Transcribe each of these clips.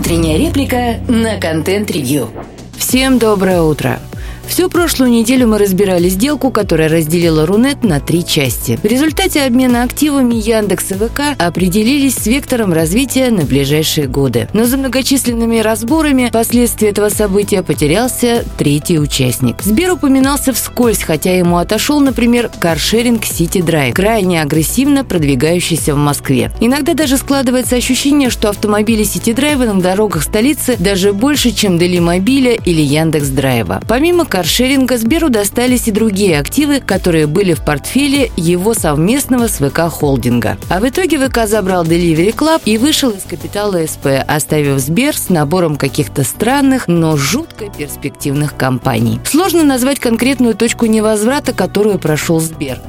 Утренняя реплика на контент-ревью. Всем доброе утро. Всю прошлую неделю мы разбирали сделку, которая разделила Рунет на три части. В результате обмена активами Яндекс и ВК определились с вектором развития на ближайшие годы. Но за многочисленными разборами последствия этого события потерялся третий участник. Сбер упоминался вскользь, хотя ему отошел, например, каршеринг City Drive, крайне агрессивно продвигающийся в Москве. Иногда даже складывается ощущение, что автомобили City Drive на дорогах столицы даже больше, чем Делимобиля или Яндекс Драйва. Помимо каршеринга Сберу достались и другие активы, которые были в портфеле его совместного с ВК холдинга. А в итоге ВК забрал Delivery Club и вышел из капитала СП, оставив Сбер с набором каких-то странных, но жутко перспективных компаний. Сложно назвать конкретную точку невозврата, которую прошел Сбер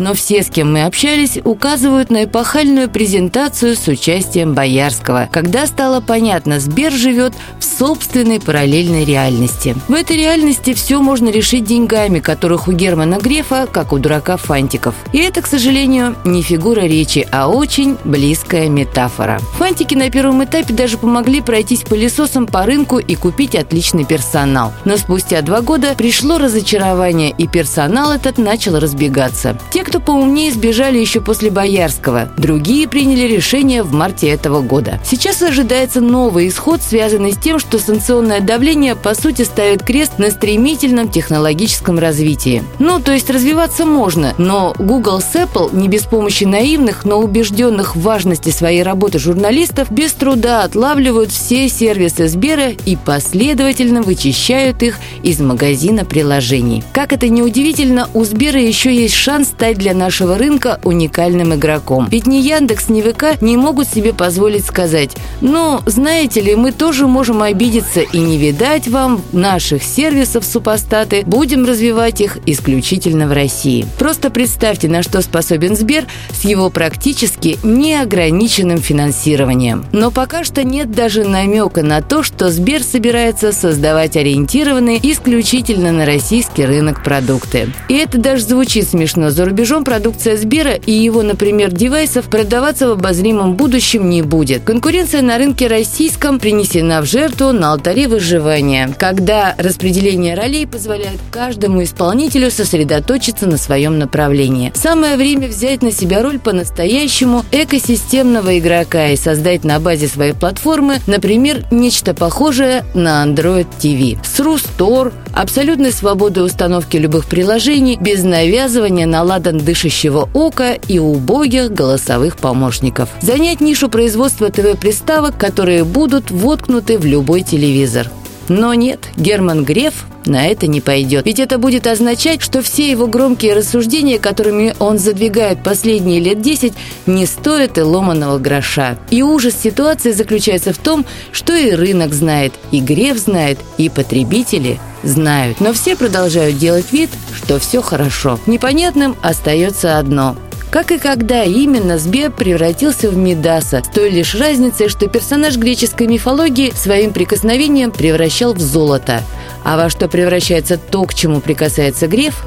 но все, с кем мы общались, указывают на эпохальную презентацию с участием Боярского, когда стало понятно, Сбер живет в собственной параллельной реальности. В этой реальности все можно решить деньгами, которых у Германа Грефа, как у дурака Фантиков. И это, к сожалению, не фигура речи, а очень близкая метафора. Фантики на первом этапе даже помогли пройтись пылесосом по рынку и купить отличный персонал. Но спустя два года пришло разочарование, и персонал этот начал разбегаться. Те, кто поумнее, сбежали еще после Боярского. Другие приняли решение в марте этого года. Сейчас ожидается новый исход, связанный с тем, что санкционное давление, по сути, ставит крест на стремительном технологическом развитии. Ну, то есть развиваться можно, но Google с Apple не без помощи наивных, но убежденных в важности своей работы журналистов без труда отлавливают все сервисы Сбера и последовательно вычищают их из магазина приложений. Как это ни удивительно, у Сбера еще есть шанс стать для нашего рынка уникальным игроком. Ведь ни Яндекс, ни ВК не могут себе позволить сказать, ну, знаете ли, мы тоже можем обидеться и не видать вам наших сервисов супостаты, будем развивать их исключительно в России. Просто представьте, на что способен Сбер с его практически неограниченным финансированием. Но пока что нет даже намека на то, что Сбер собирается создавать ориентированные исключительно на российский рынок продукты. И это даже звучит смешно за рубежом рубежом продукция Сбера и его, например, девайсов продаваться в обозримом будущем не будет. Конкуренция на рынке российском принесена в жертву на алтаре выживания, когда распределение ролей позволяет каждому исполнителю сосредоточиться на своем направлении. Самое время взять на себя роль по-настоящему экосистемного игрока и создать на базе своей платформы, например, нечто похожее на Android TV. С Рустор, абсолютной свободой установки любых приложений, без навязывания наладан дышащего ока и убогих голосовых помощников. Занять нишу производства ТВ-приставок, которые будут воткнуты в любой телевизор. Но нет, Герман Греф на это не пойдет. Ведь это будет означать, что все его громкие рассуждения, которыми он задвигает последние лет 10, не стоят и ломаного гроша. И ужас ситуации заключается в том, что и рынок знает, и Греф знает, и потребители знают. Но все продолжают делать вид, что все хорошо. Непонятным остается одно – как и когда именно Сбер превратился в Мидаса, с той лишь разницей, что персонаж греческой мифологии своим прикосновением превращал в золото. А во что превращается то, к чему прикасается Греф,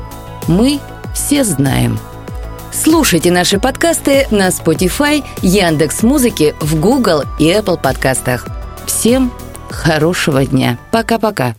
мы все знаем. Слушайте наши подкасты на Spotify, Яндекс Музыки, в Google и Apple подкастах. Всем хорошего дня. Пока-пока.